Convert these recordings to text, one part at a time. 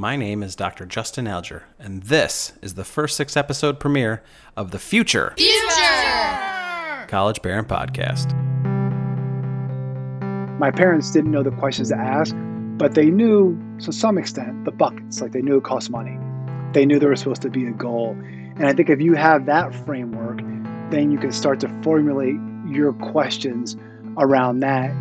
My name is Dr. Justin Alger, and this is the first six episode premiere of the Future Future! College Parent Podcast. My parents didn't know the questions to ask, but they knew, to some extent, the buckets. Like they knew it cost money. They knew there was supposed to be a goal. And I think if you have that framework, then you can start to formulate your questions around that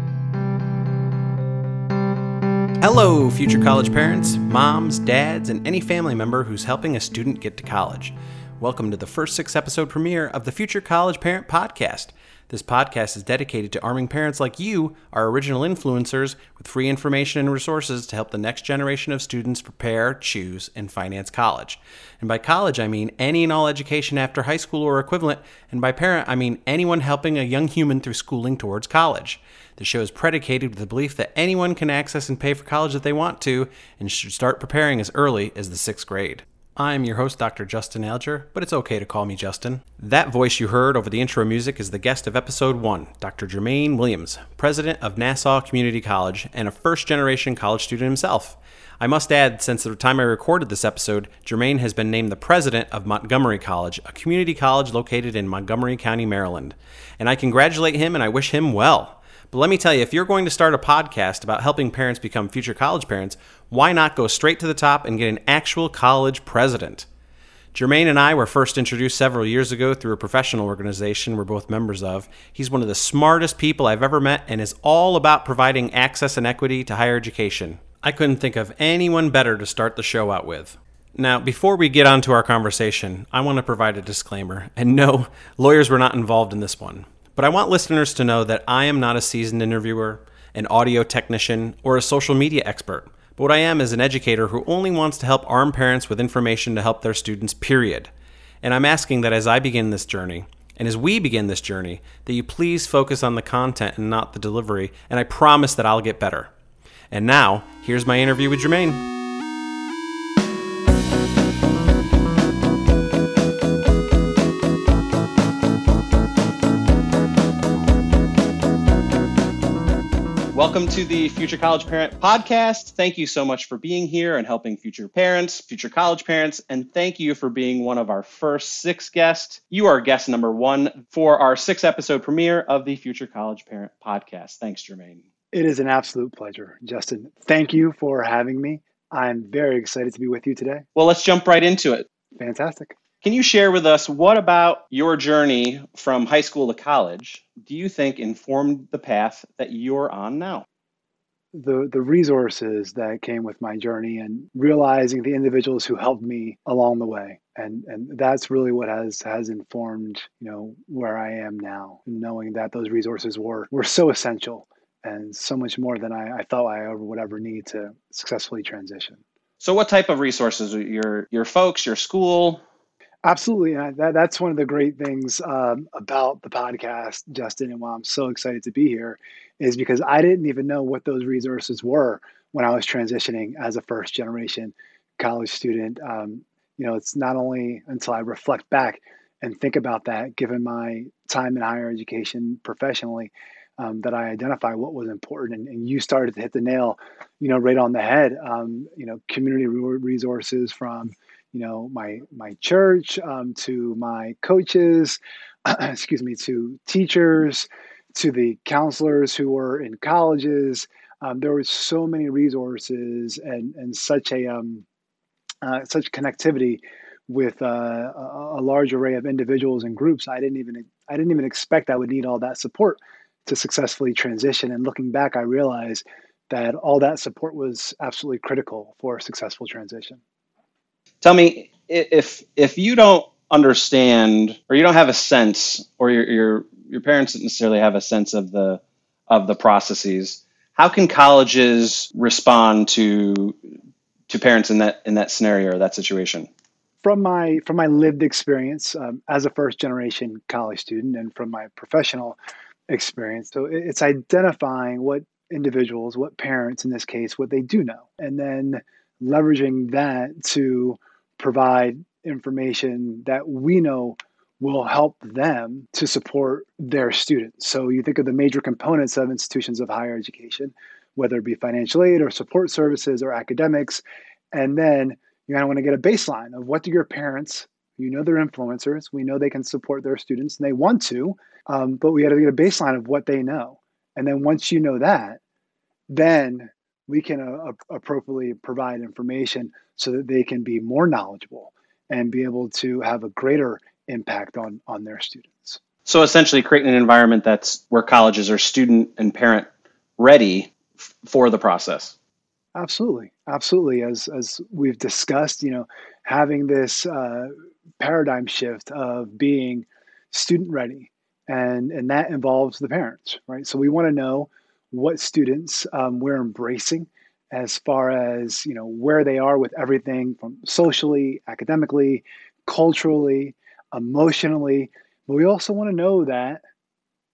Hello, future college parents, moms, dads, and any family member who's helping a student get to college. Welcome to the first six episode premiere of the Future College Parent Podcast. This podcast is dedicated to arming parents like you, our original influencers, with free information and resources to help the next generation of students prepare, choose, and finance college. And by college, I mean any and all education after high school or equivalent, and by parent, I mean anyone helping a young human through schooling towards college. The show is predicated with the belief that anyone can access and pay for college if they want to and should start preparing as early as the sixth grade. I'm your host, Dr. Justin Alger, but it's okay to call me Justin. That voice you heard over the intro music is the guest of episode one, Dr. Jermaine Williams, president of Nassau Community College and a first generation college student himself. I must add, since the time I recorded this episode, Jermaine has been named the president of Montgomery College, a community college located in Montgomery County, Maryland. And I congratulate him and I wish him well. But let me tell you, if you're going to start a podcast about helping parents become future college parents, why not go straight to the top and get an actual college president? Jermaine and I were first introduced several years ago through a professional organization we're both members of. He's one of the smartest people I've ever met and is all about providing access and equity to higher education. I couldn't think of anyone better to start the show out with. Now, before we get on to our conversation, I want to provide a disclaimer. And no, lawyers were not involved in this one. But I want listeners to know that I am not a seasoned interviewer, an audio technician, or a social media expert. But what I am is an educator who only wants to help arm parents with information to help their students, period. And I'm asking that as I begin this journey, and as we begin this journey, that you please focus on the content and not the delivery, and I promise that I'll get better. And now, here's my interview with Jermaine. Welcome to the Future College Parent Podcast. Thank you so much for being here and helping future parents, future college parents, and thank you for being one of our first six guests. You are guest number one for our six episode premiere of the Future College Parent Podcast. Thanks, Jermaine. It is an absolute pleasure, Justin. Thank you for having me. I'm very excited to be with you today. Well, let's jump right into it. Fantastic. Can you share with us what about your journey from high school to college do you think informed the path that you're on now? The, the resources that came with my journey and realizing the individuals who helped me along the way. And, and that's really what has, has informed, you know, where I am now, knowing that those resources were, were so essential and so much more than I, I thought I ever would ever need to successfully transition. So, what type of resources? Your your folks, your school, Absolutely. That, that's one of the great things um, about the podcast, Justin, and why I'm so excited to be here is because I didn't even know what those resources were when I was transitioning as a first generation college student. Um, you know, it's not only until I reflect back and think about that, given my time in higher education professionally, um, that I identify what was important. And, and, you started to hit the nail, you know, right on the head. Um, you know, community resources from you know my my church um, to my coaches excuse me to teachers to the counselors who were in colleges. Um, there were so many resources and and such a um, uh, such connectivity with uh, a, a large array of individuals and groups. I didn't even i didn't even expect i would need all that support to successfully transition. And looking back i realized that all that support was absolutely critical for a successful transition Tell me if if you don't understand or you don't have a sense or your your your parents don't necessarily have a sense of the of the processes how can colleges respond to to parents in that in that scenario or that situation? From my from my lived experience um, as a first generation college student and from my professional experience so it's identifying what individuals what parents in this case what they do know and then leveraging that to provide information that we know will help them to support their students. So you think of the major components of institutions of higher education, whether it be financial aid or support services or academics, And then you kind of want to get a baseline of what do your parents, you know, they're influencers. We know they can support their students and they want to, um, but we got to get a baseline of what they know. And then once you know that, then we can uh, appropriately provide information so that they can be more knowledgeable and be able to have a greater impact on on their students. So essentially, creating an environment that's where colleges are student and parent ready f- for the process. Absolutely, absolutely. As as we've discussed, you know, having this uh, paradigm shift of being student ready, and and that involves the parents, right? So we want to know what students um, we're embracing as far as you know where they are with everything from socially, academically, culturally, emotionally. But we also want to know that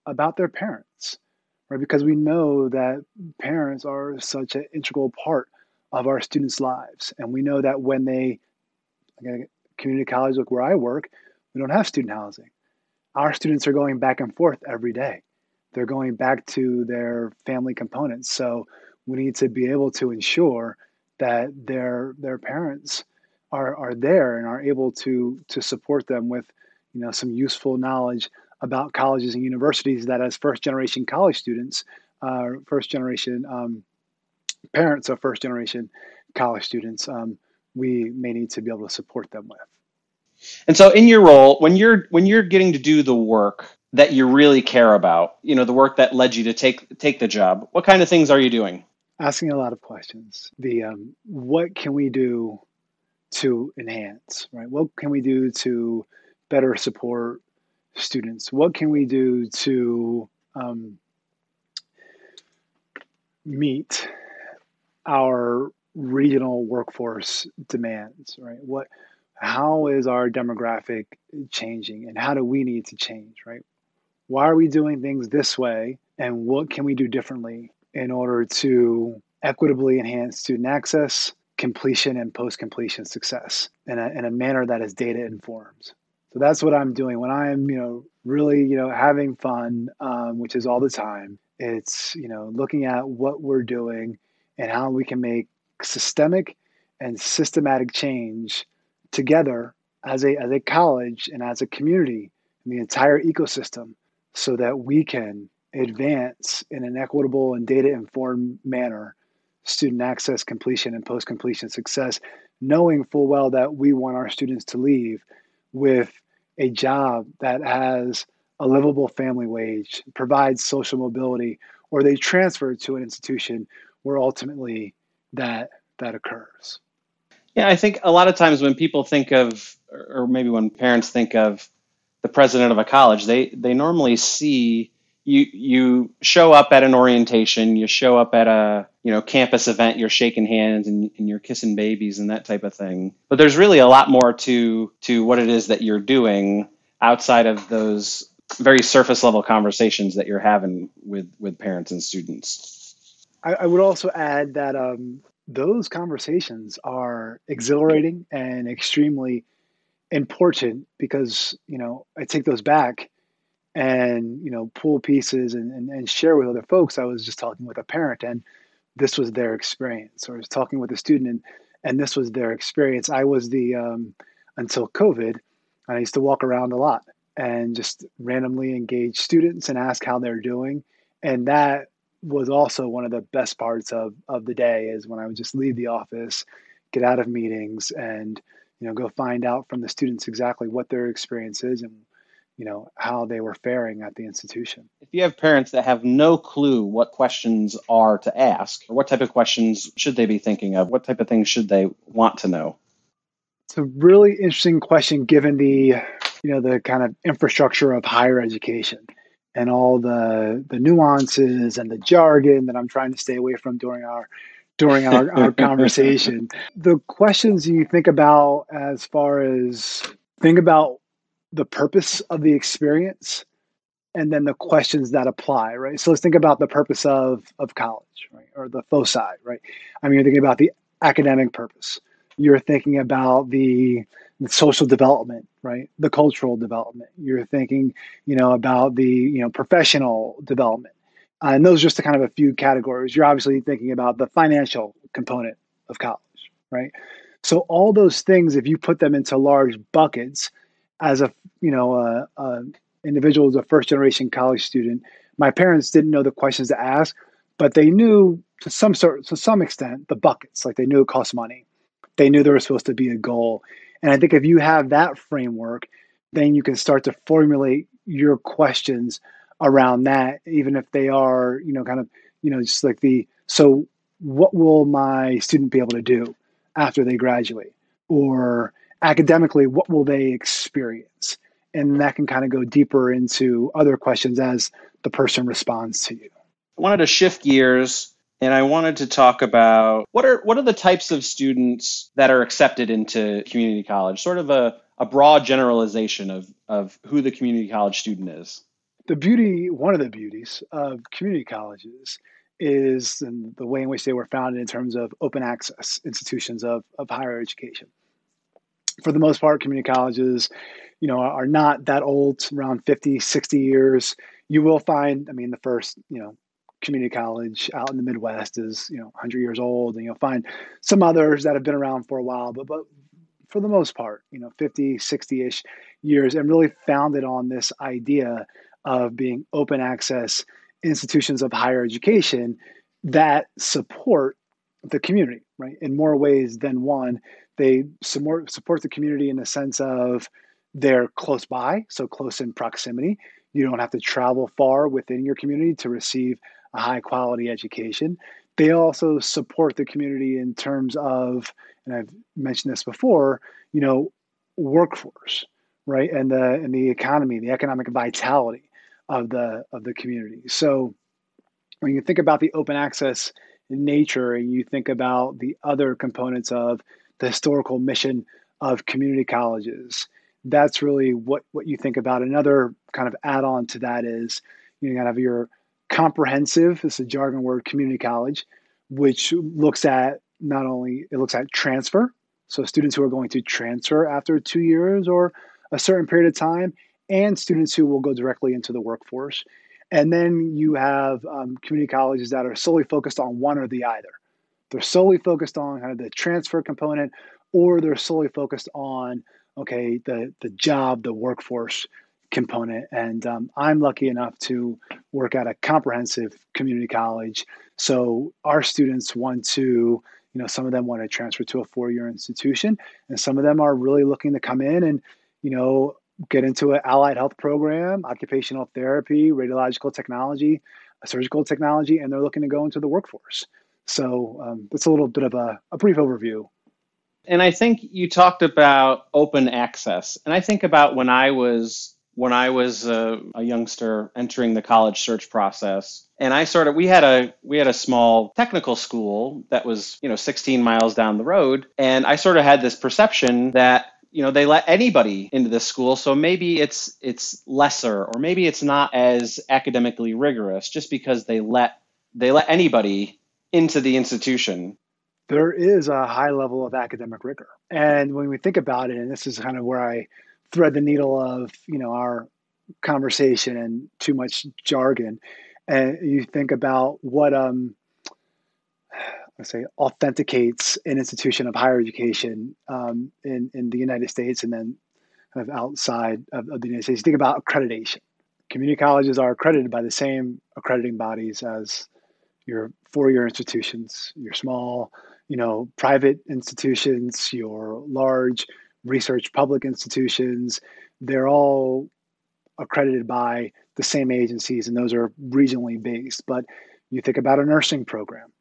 about their parents, right? Because we know that parents are such an integral part of our students' lives, and we know that when they again, community college, like where I work, we don't have student housing. Our students are going back and forth every day. They're going back to their family components. So we need to be able to ensure that their their parents are are there and are able to to support them with you know some useful knowledge about colleges and universities that as first generation college students uh, first generation um, parents of first generation college students um, we may need to be able to support them with and so in your role when you're when you're getting to do the work that you really care about you know the work that led you to take take the job what kind of things are you doing asking a lot of questions. The um, what can we do to enhance, right? What can we do to better support students? What can we do to um, meet our regional workforce demands, right? What, how is our demographic changing, and how do we need to change, right? Why are we doing things this way, and what can we do differently in order to equitably enhance student access, completion, and post completion success in a, in a manner that is data informed. So that's what I'm doing when I'm, you know, really, you know, having fun, um, which is all the time. It's, you know, looking at what we're doing and how we can make systemic and systematic change together as a, as a college and as a community in the entire ecosystem so that we can advance in an equitable and data informed manner student access, completion, and post completion success, knowing full well that we want our students to leave with a job that has a livable family wage, provides social mobility, or they transfer to an institution where ultimately that that occurs. Yeah, I think a lot of times when people think of, or maybe when parents think of the president of a college, they they normally see you you show up at an orientation, you show up at a you know campus event, you're shaking hands and, and you're kissing babies and that type of thing. But there's really a lot more to to what it is that you're doing outside of those very surface level conversations that you're having with with parents and students. I, I would also add that um, those conversations are exhilarating and extremely important because you know I take those back and you know pull pieces and, and, and share with other folks. I was just talking with a parent and this was their experience or i was talking with a student and, and this was their experience. I was the um, until covid i used to walk around a lot and just randomly engage students and ask how they're doing. And that was also one of the best parts of, of the day is when i would just leave the office get out of meetings and you know go find out from the students exactly what their experience is and you know how they were faring at the institution. If you have parents that have no clue what questions are to ask or what type of questions should they be thinking of what type of things should they want to know? It's a really interesting question given the you know the kind of infrastructure of higher education and all the the nuances and the jargon that i'm trying to stay away from during our during our, our conversation the questions you think about as far as think about the purpose of the experience and then the questions that apply, right? So let's think about the purpose of of college, right, or the foci, right? I mean, you're thinking about the academic purpose. You're thinking about the, the social development, right? The cultural development. You're thinking, you know, about the you know professional development, uh, and those are just kind of a few categories. You're obviously thinking about the financial component of college, right? So all those things, if you put them into large buckets, as a you know a, a individual as a first generation college student, my parents didn't know the questions to ask, but they knew to some sort to some extent the buckets. Like they knew it cost money. They knew there was supposed to be a goal. And I think if you have that framework, then you can start to formulate your questions around that, even if they are, you know, kind of, you know, just like the so what will my student be able to do after they graduate? Or academically, what will they experience? And that can kind of go deeper into other questions as the person responds to you. I wanted to shift gears and I wanted to talk about what are what are the types of students that are accepted into community college, sort of a, a broad generalization of, of who the community college student is. The beauty, one of the beauties of community colleges is the way in which they were founded in terms of open access institutions of, of higher education. For the most part, community colleges, you know, are not that old, around 50, 60 years. You will find, I mean, the first, you know, community college out in the Midwest is, you know, 100 years old, and you'll find some others that have been around for a while, but, but for the most part, you know, 50, 60 ish years, and really founded on this idea of being open access institutions of higher education that support the community, right? In more ways than one. They support, the community in the sense of they're close by, so close in proximity. You don't have to travel far within your community to receive a high quality education. They also support the community in terms of, and I've mentioned this before, you know, workforce, right? And the and the economy, the economic vitality of the of the community. So when you think about the open access nature and you think about the other components of the historical mission of community colleges, that's really what what you think about. Another kind of add-on to that is you know, have your comprehensive, it's a jargon word, community college, which looks at not only it looks at transfer, so students who are going to transfer after two years or a certain period of time, and students who will go directly into the workforce. And then you have um, community colleges that are solely focused on one or the either. They're solely focused on kind of the transfer component, or they're solely focused on okay the the job, the workforce component. And um, I'm lucky enough to work at a comprehensive community college. So our students want to, you know, some of them want to transfer to a four year institution, and some of them are really looking to come in and, you know, get into an allied health program, occupational therapy, radiological technology, surgical technology, and they're looking to go into the workforce. So um, that's a little bit of a, a brief overview. And I think you talked about open access. And I think about when I was when I was a, a, youngster entering the college search process. And I sort of we had a we had a small technical school that was, you know, 16 miles down the road. And I sort of had this perception that you know they let anybody into this school so maybe it's it's lesser or maybe it's not as academically rigorous just because they let they let anybody into the institution. There is a high level of academic rigor. And when we think about it and this is kind of where i thread the needle of you know our conversation and too much jargon and you think about what um let's say authenticates an institution of higher education um, in in the United States and then kind of outside of, of the United States. Think about accreditation. Community colleges are accredited by the same accrediting bodies as your four-year institutions, your small, you know, private institutions, your large research public institutions. They're all accredited by the same agencies, and those are regionally based. But you think about a nursing program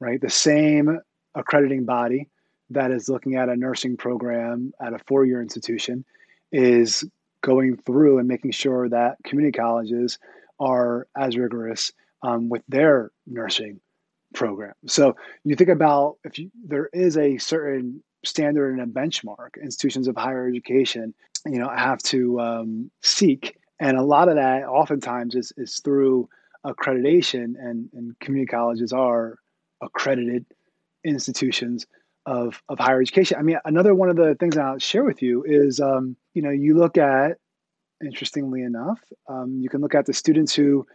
right? The same accrediting body that is looking at a nursing program at a four year institution is going through and making sure that community colleges are as rigorous um, with their nursing program. So you think about if you, there is a certain standard and a benchmark, institutions of higher education, you know, have to um, seek, and a lot of that oftentimes is is through accreditation, and and community colleges are accredited institutions of, of higher education. I mean, another one of the things I'll share with you is, um, you know, you look at, interestingly enough, um, you can look at the students who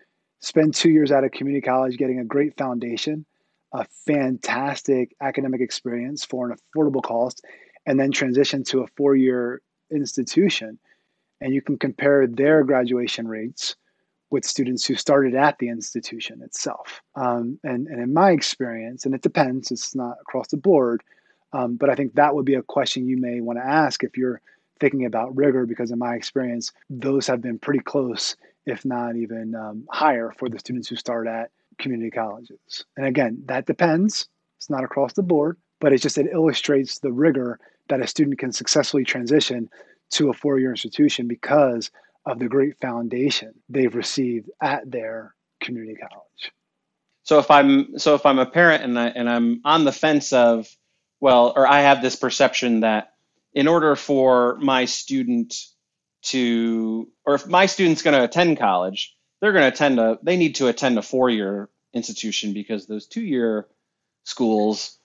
spend two years at a community college getting a great foundation a fantastic academic experience for an affordable cost and then transition to a four year institution. And you can compare their graduation rates with students who started at the institution itself. Um, and, and in my experience, and it depends, it's not across the board, um, but I think that would be a question you may want to ask if you're thinking about rigor, because in my experience, those have been pretty close, if not even um, higher, for the students who start at community colleges. And again, that depends. It's not across the board, but it's just it illustrates the rigor that a student can successfully transition to a four-year institution because of the great foundation they've received at their community college. So if I'm so if I'm a parent and I and I'm on the fence of well, or I have this perception that in order for my student to or if my student's going to attend college, they're going to attend a they need to attend a four year institution because those two year schools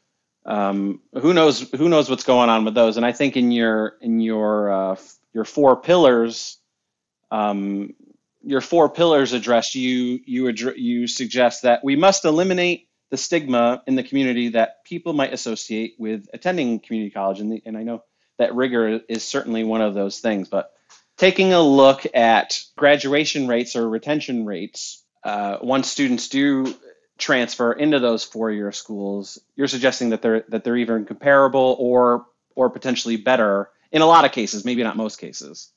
um, who knows who knows what's going on with those and i think in your in your uh, your four pillars um, your four pillars address you you address, you suggest that we must eliminate the stigma in the community that people might associate with attending community college and, the, and i know that rigor is certainly one of those things but taking a look at graduation rates or retention rates uh, once students do transfer into those four-year schools, you're suggesting that they're that they're even comparable or or potentially better in a lot of cases, maybe not most cases.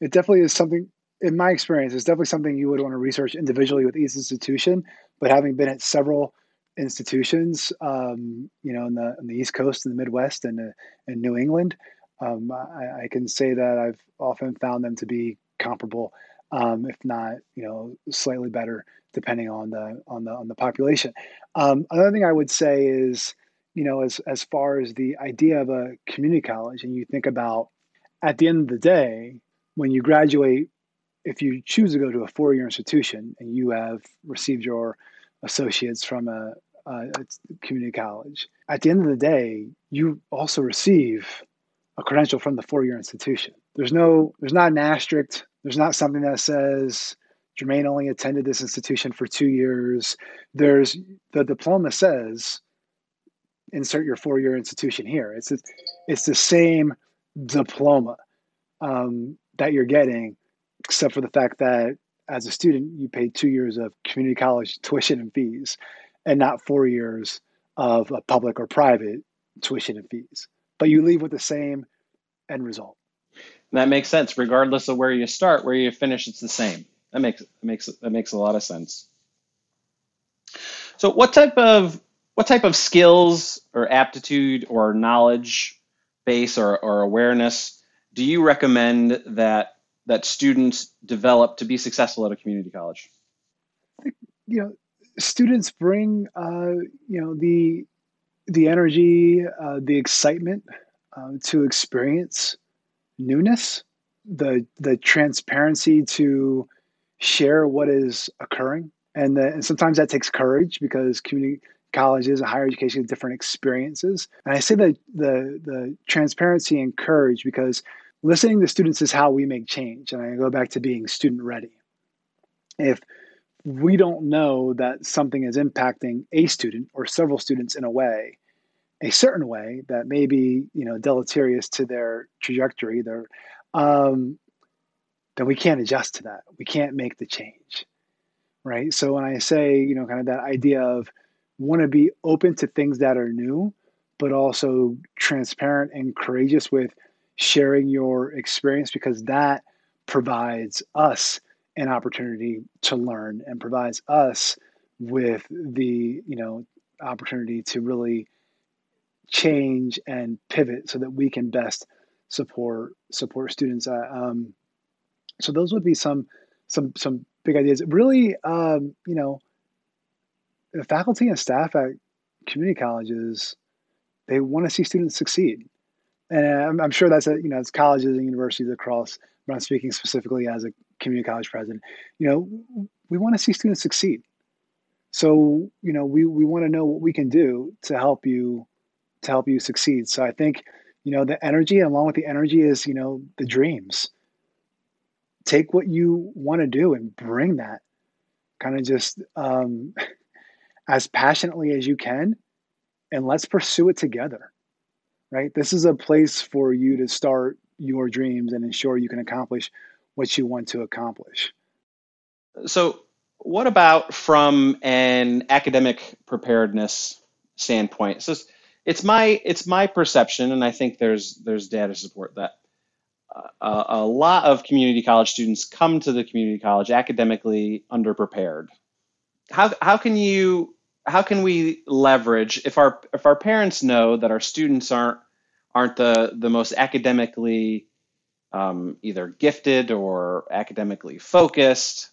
It definitely is something. In my experience, it's definitely something you would want to research individually with each institution. But having been at several institutions, um, you know, in the, in the East Coast, in the Midwest, and uh, in New England, um, I, I, can say that I've often found them to be comparable, um, if not, you know, slightly better, depending on the on the on the population. Um, another thing I would say is, you know, as as far as the idea of a community college, and you think about, at the end of the day, when you graduate, if you choose to go to a four year institution and you have received your associates from a, a community college, at the end of the day, you also receive a credential from the four-year institution. There's no, there's not an asterisk. There's not something that says Jermaine only attended this institution for two years. There's the diploma says insert your four-year institution here. It's it's the same diploma um, that you're getting, except for the fact that as a student you pay two years of community college tuition and fees, and not four years of a public or private tuition and fees but you leave with the same end result. That makes sense, regardless of where you start, where you finish, it's the same. That makes that makes that makes a lot of sense. So, what type of what type of skills or aptitude or knowledge base or, or awareness do you recommend that that students develop to be successful at a community college? You know, students bring uh, you know the the energy, uh, the excitement uh, to experience newness, the the transparency to share what is occurring, and, the, and sometimes that takes courage because community colleges and higher education different experiences. And I say that the the transparency and courage because listening to students is how we make change. And I go back to being student ready. If we don't know that something is impacting a student or several students in a way, a certain way that may be you know deleterious to their trajectory, their um, then we can't adjust to that. We can't make the change, right? So when I say you know kind of that idea of want to be open to things that are new, but also transparent and courageous with sharing your experience because that provides us an opportunity to learn and provides us with the you know opportunity to really change and pivot so that we can best support support students. Uh, um, so those would be some some some big ideas. Really um, you know the faculty and staff at community colleges they want to see students succeed and I'm, I'm sure that's a you know it's colleges and universities across but i'm speaking specifically as a community college president, you know, we want to see students succeed. So, you know, we, we want to know what we can do to help you to help you succeed. So I think, you know, the energy along with the energy is, you know, the dreams. Take what you want to do and bring that kind of just um, as passionately as you can and let's pursue it together. Right? This is a place for you to start your dreams and ensure you can accomplish what you want to accomplish. So, what about from an academic preparedness standpoint? So, it's my it's my perception, and I think there's there's data support that a lot of community college students come to the community college academically underprepared. How how can you how can we leverage if our if our parents know that our students aren't aren't the the most academically um, either gifted or academically focused,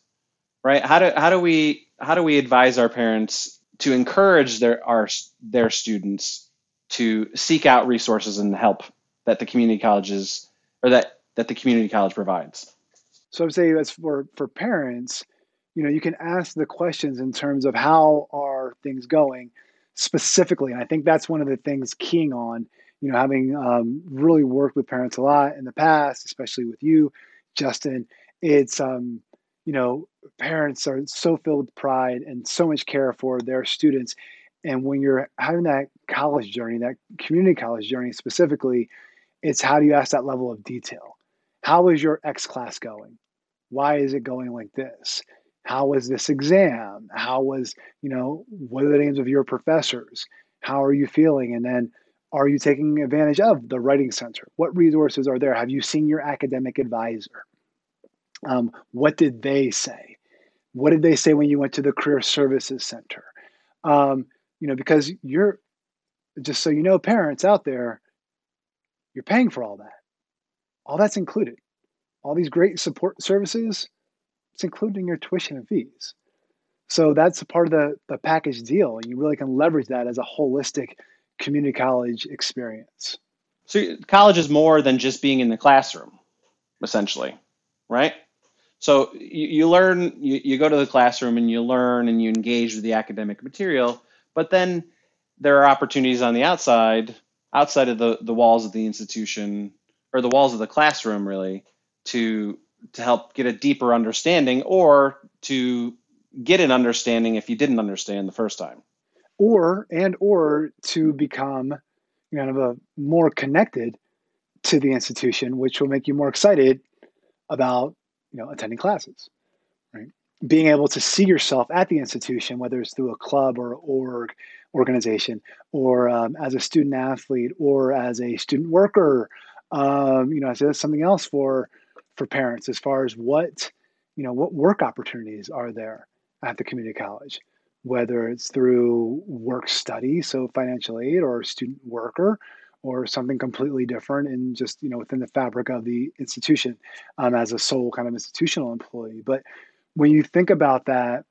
right? How do how do we how do we advise our parents to encourage their our their students to seek out resources and help that the community colleges or that that the community college provides? So I would say as for for parents, you know, you can ask the questions in terms of how are things going specifically. And I think that's one of the things keying on, you know, having um, really worked with parents a lot in the past, especially with you, Justin. It's um, you know, parents are so filled with pride and so much care for their students. And when you're having that college journey, that community college journey specifically, it's how do you ask that level of detail? How is your X class going? Why is it going like this? How was this exam? How was, you know, what are the names of your professors? How are you feeling? And then are you taking advantage of the writing center? What resources are there? Have you seen your academic advisor? Um, what did they say? What did they say when you went to the career services center? Um, you know, because you're just so you know, parents out there, you're paying for all that. All that's included. All these great support services, it's included in your tuition and fees. So that's a part of the, the package deal. You really can leverage that as a holistic community college experience. So college is more than just being in the classroom, essentially, right? So you, you learn, you, you go to the classroom and you learn and you engage with the academic material, but then there are opportunities on the outside, outside of the, the walls of the institution or the walls of the classroom, really, to to help get a deeper understanding or to get an understanding if you didn't understand the first time. Or and or to become kind of a more connected to the institution which will make you more excited about you know attending classes right? Being able to see yourself at the institution whether it's through a club or org organization or um, as a student athlete or as a student worker um, you know as something else for for parents as far as what you know what work opportunities are there at the community college whether it's through work study so financial aid or student worker or something completely different and just you know within the fabric of the institution um, as a sole kind of institutional employee. But when you think about that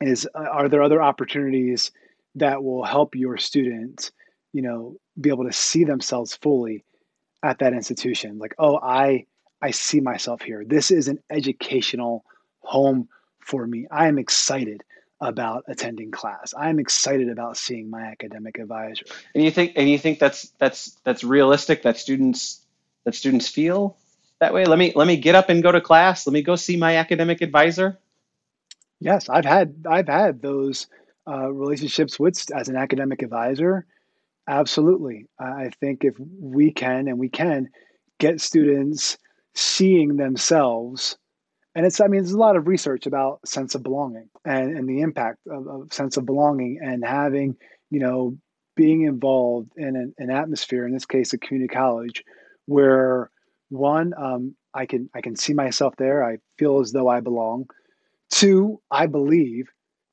is uh, are there other opportunities that will help your students you know be able to see themselves fully at that institution? Like oh i I see myself here. This is an educational home for me. I am excited about attending class. I'm excited about seeing my academic advisor. And you think and you think that's that's that's realistic that students that students feel that way? Let me let me get up and go to class. Let me go see my academic advisor. Yes, I've had I've had those uh, relationships with as an academic advisor. Absolutely, I think if we can and we can get students seeing themselves. And it's i mean there's a lot of research about sense of belonging and, and the impact of, of sense of belonging and having you know being involved in an, an atmosphere in this case a community college where one um, i can i can see myself there. I feel as though i belong. Two i believe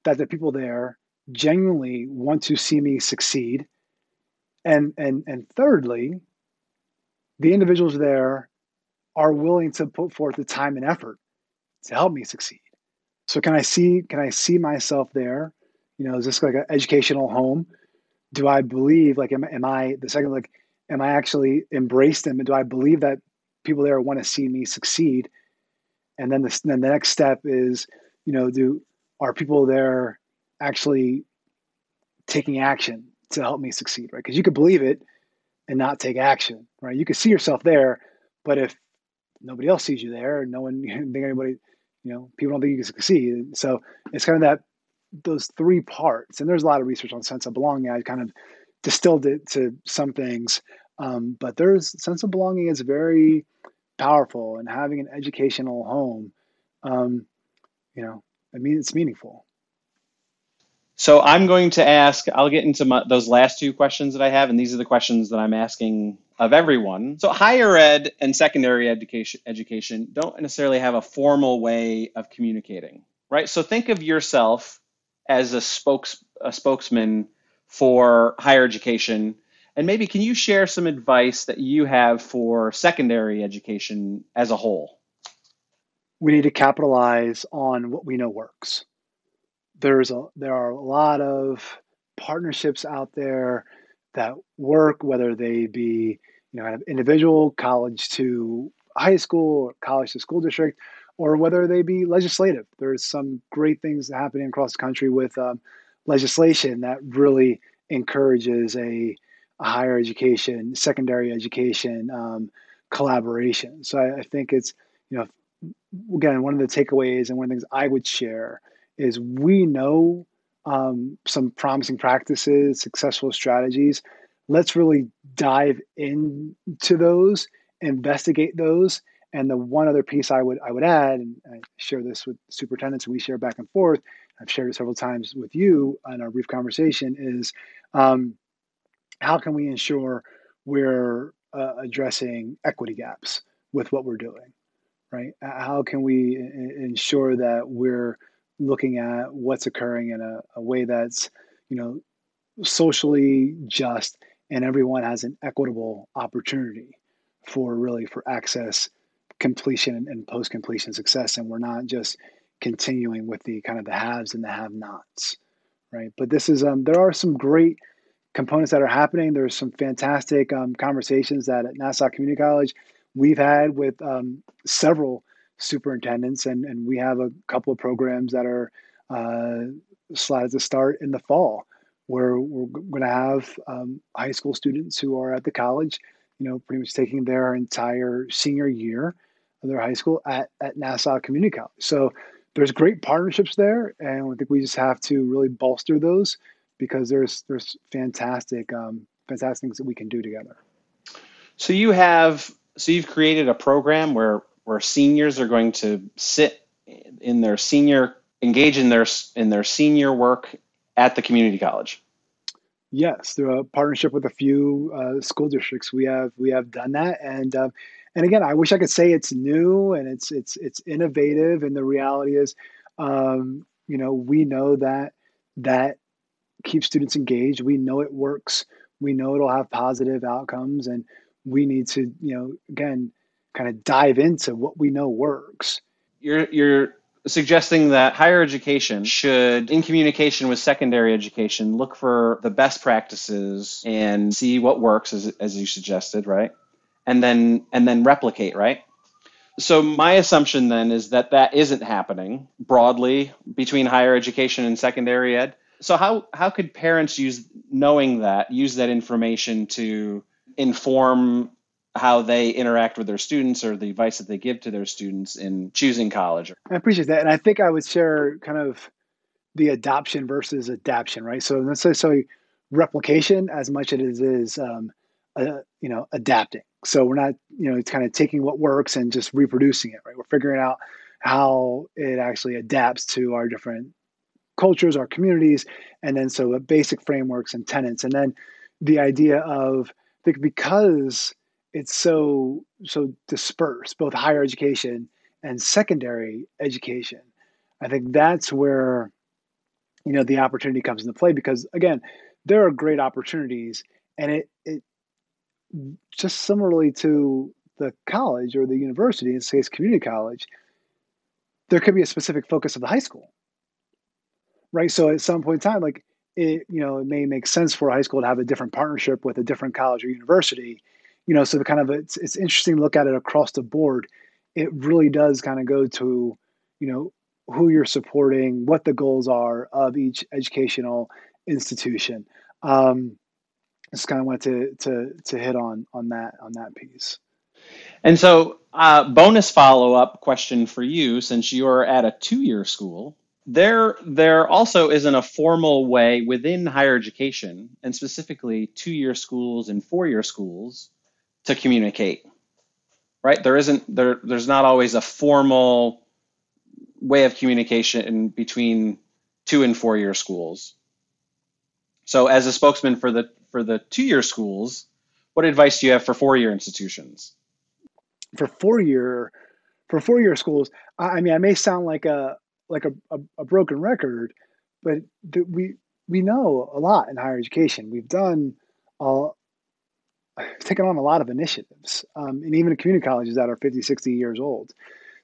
that the people there genuinely want to see me succeed. And and and thirdly the individuals there are willing to put forth the time and effort to help me succeed. So can I see can I see myself there? You know, is this like an educational home? Do I believe like am, am I the second like am I actually embrace them and do I believe that people there want to see me succeed? And then the, then the next step is, you know, do are people there actually taking action to help me succeed, right? Because you could believe it and not take action, right? You could see yourself there, but if nobody else sees you there. No one think anybody, you know, people don't think you can succeed. So it's kind of that those three parts, and there's a lot of research on sense of belonging. I kind of distilled it to some things, um, but there's sense of belonging is very powerful, and having an educational home, um, you know, I mean, it's meaningful. So I'm going to ask, I'll get into my, those last two questions that I have, and these are the questions that I'm asking of everyone. So higher ed and secondary education education don't necessarily have a formal way of communicating, right? So think of yourself as a spokes a spokesman for higher education, and maybe can you share some advice that you have for secondary education as a whole? We need to capitalize on what we know works there's a there are a lot of partnerships out there that work, whether they be you know individual college to high school college to school district, or whether they be legislative. There's some great things happening across the country with um, legislation that really encourages a, a, higher education, secondary education um, collaboration. So I, I think it's you know again one of the takeaways and one of the things I would share is we know um, some promising practices, successful strategies. Let's really dive into those, investigate those. And the one other piece I would I would add, and I share this with superintendents, and we share back and forth. I've shared it several times with you in our brief conversation. Is um, how can we ensure we're uh, addressing equity gaps with what we're doing, right? How can we ensure that we're looking at what's occurring in a, a way that's you know socially just and everyone has an equitable opportunity for really for access completion and post completion success. And we're not just continuing with the kind of the haves and the have nots right? But this is um there are some great components that are happening. There's some fantastic um, conversations that at nassau community college we've had with um, several superintendents, and, and we have a couple of programs that are uh, slated to start in the fall, where we're going to have um, high school students who are at the college, you know, pretty much taking their entire senior year of their high school at, at Nassau Community College. So there's great partnerships there, and I think we just have to really bolster those because there's there's fantastic um, fantastic things that we can do together. So you have so you've created a program where where seniors are going to sit in their senior engage in their in their senior work at the community college. Yes, through a partnership with a few uh, school districts, we have we have done that, and uh, and again, I wish I could say it's new and it's it's it's innovative, and the reality is, um, you know, we know that that keeps students engaged. We know it works. We know it'll have positive outcomes, and we need to, you know, again, kind of dive into what we know works. You're you're suggesting that higher education should, in communication with secondary education, look for the best practices and see what works, as, as you suggested, right? And then and then replicate, right? So my assumption then is that that isn't happening broadly between higher education and secondary ed. So how how could parents use knowing that use that information to inform how they interact with their students or the advice that they give to their students in choosing college. I appreciate that. And I think I would share kind of the adoption versus adaptation, right? So say so replication as much as it is um, uh, you know adapting. So we're not you know it's kind of taking what works and just reproducing it, right? We're figuring out how it actually adapts to our different cultures, our communities, and then so basic frameworks and tenets, and then the idea of I think because it's so so dispersed, both higher education and secondary education. I think that's where you know the opportunity comes into play because again, there are great opportunities, and it it just similarly to the college or the university, in this case, community college, there could be a specific focus of the high school, right? So at some point in time, like it, you know, it may make sense for a high school to have a different partnership with a different college or university you know, so the kind of it's it's interesting to look at it across the board. It really does kind of go to, you know, who you're supporting, what the goals are of each educational institution. Um, just kind of wanted to to to hit on on that on that piece. And so, uh, bonus follow up question for you, since you're at a two year school, there there also isn't a formal way within higher education and specifically two-year schools and four-year schools to communicate right? There isn't there there's not always a formal way of communication between two and four-year schools. So as a spokesman for the for the two-year schools what advice do you have for four-year institutions? For four-year for four-year schools i mean i may sound like a like a, a, a broken record, but we we know a lot in higher education. We've done all taken on a lot of initiatives, um, and even community colleges that are 50, 60 years old.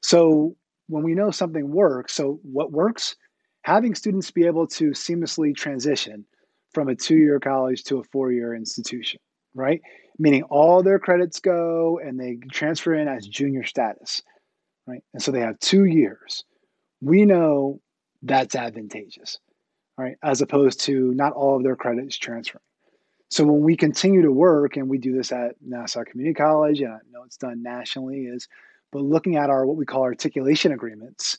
So when we know something works, so what works? Having students be able to seamlessly transition from a two-year college to a four-year institution, right? Meaning all their credits go and they transfer in as junior status, right? And so they have two years we know that's advantageous, right? As opposed to not all of their credits transferring. So when we continue to work, and we do this at Nassau Community College, and I know it's done nationally, is but looking at our what we call articulation agreements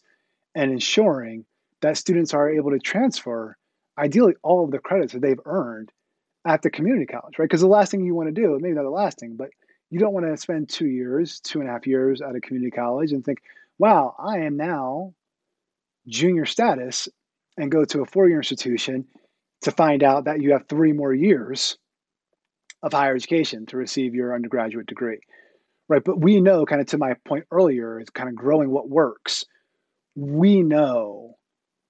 and ensuring that students are able to transfer ideally all of the credits that they've earned at the community college, right? Because the last thing you want to do, maybe not the last thing, but you don't want to spend two years, two and a half years at a community college and think, wow, I am now junior status and go to a four year institution to find out that you have three more years of higher education to receive your undergraduate degree. Right. But we know, kind of to my point earlier, is kind of growing what works. We know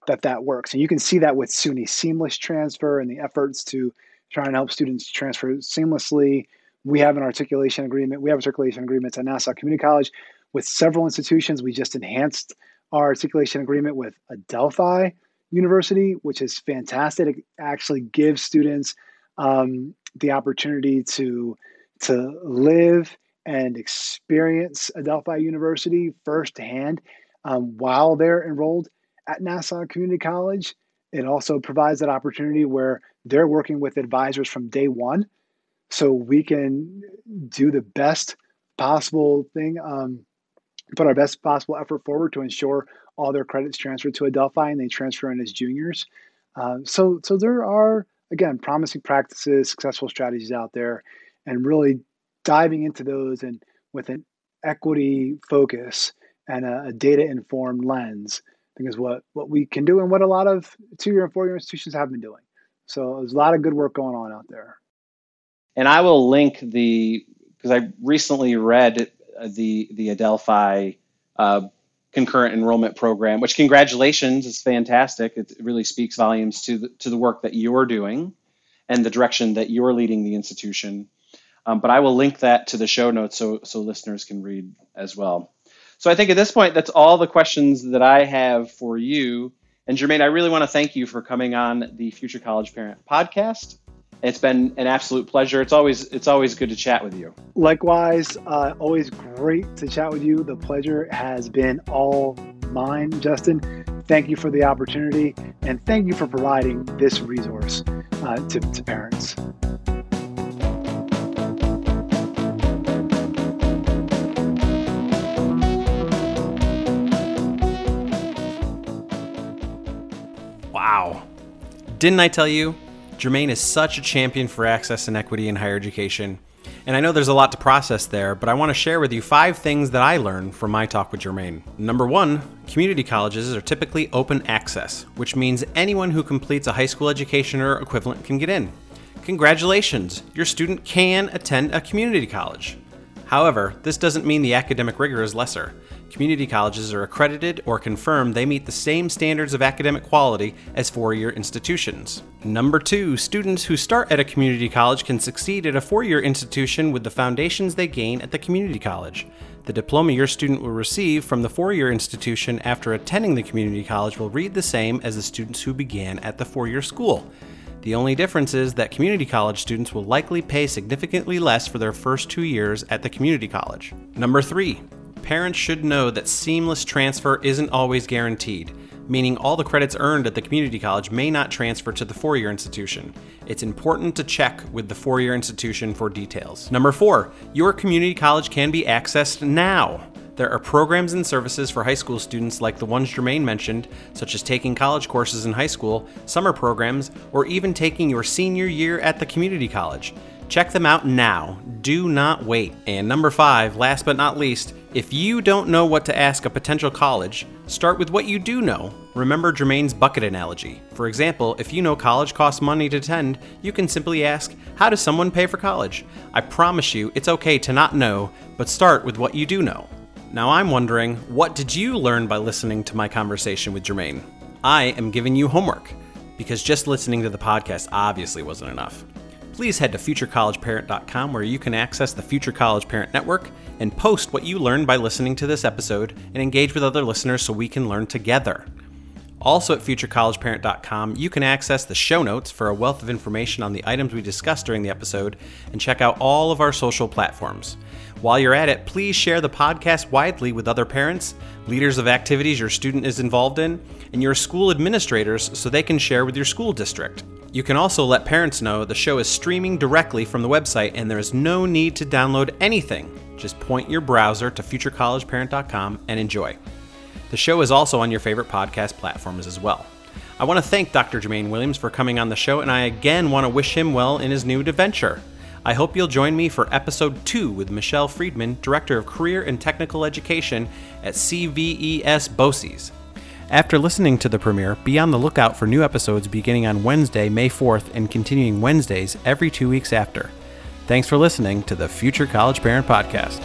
that that works. And you can see that with SUNY seamless transfer and the efforts to try and help students transfer seamlessly. We have an articulation agreement. We have articulation agreements at Nassau Community College with several institutions. We just enhanced our articulation agreement with Adelphi University, which is fantastic. It actually gives students um, the opportunity to to live and experience Adelphi University firsthand um, while they're enrolled at Nassau Community College. It also provides that opportunity where they're working with advisors from day one, so we can do the best possible thing um, put our best possible effort forward to ensure all their credits transferred to Adelphi and they transfer in as juniors. Uh, so, so there are again promising practices, successful strategies out there, and really diving into those and with an equity focus and a, a data informed lens. I think is what what we can do and what a lot of two year and four year institutions have been doing. So there's a lot of good work going on out there. And I will link the because I recently read the the Adelphi uh, concurrent enrollment program, which congratulations is fantastic. It really speaks volumes to the, to the work that you're doing and the direction that you're leading the institution. Um, but I will link that to the show notes so so listeners can read as well. So I think at this point that's all the questions that I have for you. And Jermaine, I really want to thank you for coming on the Future College Parent podcast. It's been an absolute pleasure. It's always it's always good to chat with you. Likewise, uh, always great to chat with you. The pleasure has been all mine, Justin. Thank you for the opportunity, and thank you for providing this resource uh, to, to parents. Wow. Didn't I tell you? Jermaine is such a champion for access and equity in higher education. And I know there's a lot to process there, but I want to share with you five things that I learned from my talk with Jermaine. Number one, community colleges are typically open access, which means anyone who completes a high school education or equivalent can get in. Congratulations, your student can attend a community college. However, this doesn't mean the academic rigor is lesser community colleges are accredited or confirmed they meet the same standards of academic quality as four year institutions. Number two, students who start at a community college can succeed at a four year institution with the foundations they gain at the community college. The diploma your student will receive from the four year institution after attending the community college will read the same as the students who began at the four year school. The only difference is that community college students will likely pay significantly less for their first two years at the community college. Number three, parents should know that seamless transfer isn't always guaranteed, meaning all the credits earned at the community college may not transfer to the four year institution. It's important to check with the four year institution for details. Number four, your community college can be accessed now. There are programs and services for high school students like the ones Jermaine mentioned, such as taking college courses in high school, summer programs, or even taking your senior year at the community college. Check them out now. Do not wait. And number five, last but not least, if you don't know what to ask a potential college, start with what you do know. Remember Jermaine's bucket analogy. For example, if you know college costs money to attend, you can simply ask, How does someone pay for college? I promise you, it's okay to not know, but start with what you do know. Now I'm wondering, what did you learn by listening to my conversation with Jermaine? I am giving you homework, because just listening to the podcast obviously wasn't enough. Please head to futurecollegeparent.com where you can access the Future College Parent Network and post what you learned by listening to this episode and engage with other listeners so we can learn together. Also at futurecollegeparent.com, you can access the show notes for a wealth of information on the items we discussed during the episode and check out all of our social platforms. While you're at it, please share the podcast widely with other parents, leaders of activities your student is involved in, and your school administrators so they can share with your school district. You can also let parents know the show is streaming directly from the website and there is no need to download anything. Just point your browser to futurecollegeparent.com and enjoy. The show is also on your favorite podcast platforms as well. I want to thank Dr. Jermaine Williams for coming on the show, and I again want to wish him well in his new adventure. I hope you'll join me for episode two with Michelle Friedman, Director of Career and Technical Education at CVES BOCES. After listening to the premiere, be on the lookout for new episodes beginning on Wednesday, May 4th, and continuing Wednesdays every two weeks after. Thanks for listening to the Future College Parent Podcast.